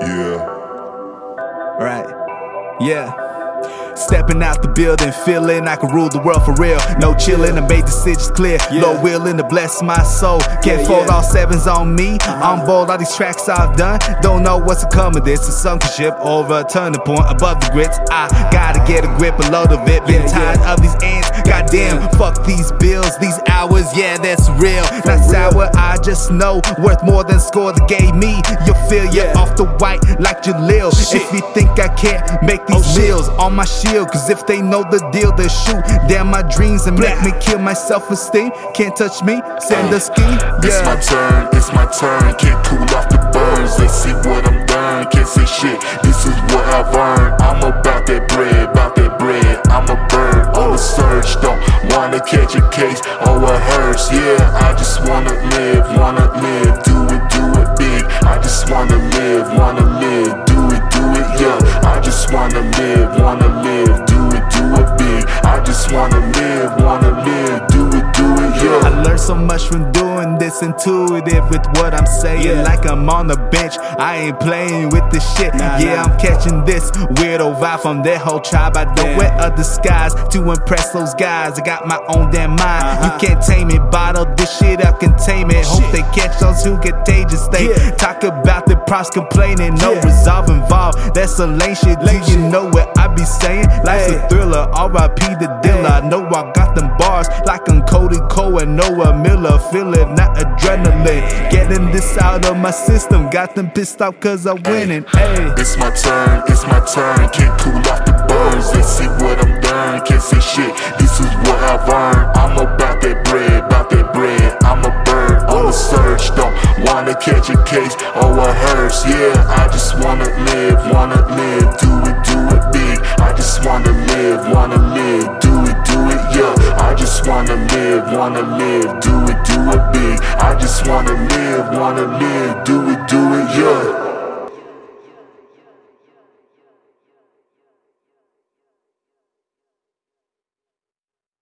Yeah. Right. Yeah out the building, feeling I can rule the world for real. No chillin', I made decisions clear. Low willin' to bless my soul. Can't Yeah, fold yeah. all sevens on me. Uh-huh. I'm bold, all these tracks I've done. Don't know what's a coming. This a sunken ship over a turning point above the grits. I gotta get a grip, a load of it. Been Yeah, tired yeah. of these ends. Goddamn, fuck these bills, these hours. Yeah, that's real. Not sour, I just know worth more than score that gave me. You'll feel you Yeah. off the white like Jaleel. Shit. If you think I can't make these Oh, shit. meals on my cause if they know the deal, they'll shoot down my dreams and make me kill my self esteem. Can't touch me, send a ski. It's my turn, it's my turn. Can't cool off the burns. They see what I'm done. Can't say shit. This is what I've earned. I'm about that bread, about that bread. I'm a bird on the search. Don't wanna catch a case or a hearse. Yeah, I just wanna live, wanna so much from doing this intuitive with what I'm saying. Yeah. Like I'm on the bench, I ain't playing with this shit. Nah, yeah, nah. I'm catching this weirdo vibe from that whole tribe. I don't Yeah. wear other skies to impress those guys. I got my own damn mind. Uh-huh. You can't tame it, bottle this shit up, contain it. Hope they catch those who contagious. They Yeah. talk about the props complaining, no resolve involved. That's a lame shit. Do you shit. know what I be saying? Life's a thriller. R.I.P. the dealer. I know I got them bars like I'm Cody Cole and Noah Miller. Feeling not adrenaline. Getting this out of my system. Got them pissed off cause I'm winning. Hey. It's my turn, it's my turn. Can't cool off the burns. They see what I'm done. Can't say shit. This is what I've earned. I'm about that bread, about that bread. I'm a bird on the search. Don't wanna catch a case or a hearse. Yeah, I just wanna live, wanna live. Do it, do it big. I just wanna live, wanna live. Live, wanna live. Do it, do it big. I just wanna live, wanna live. Do it,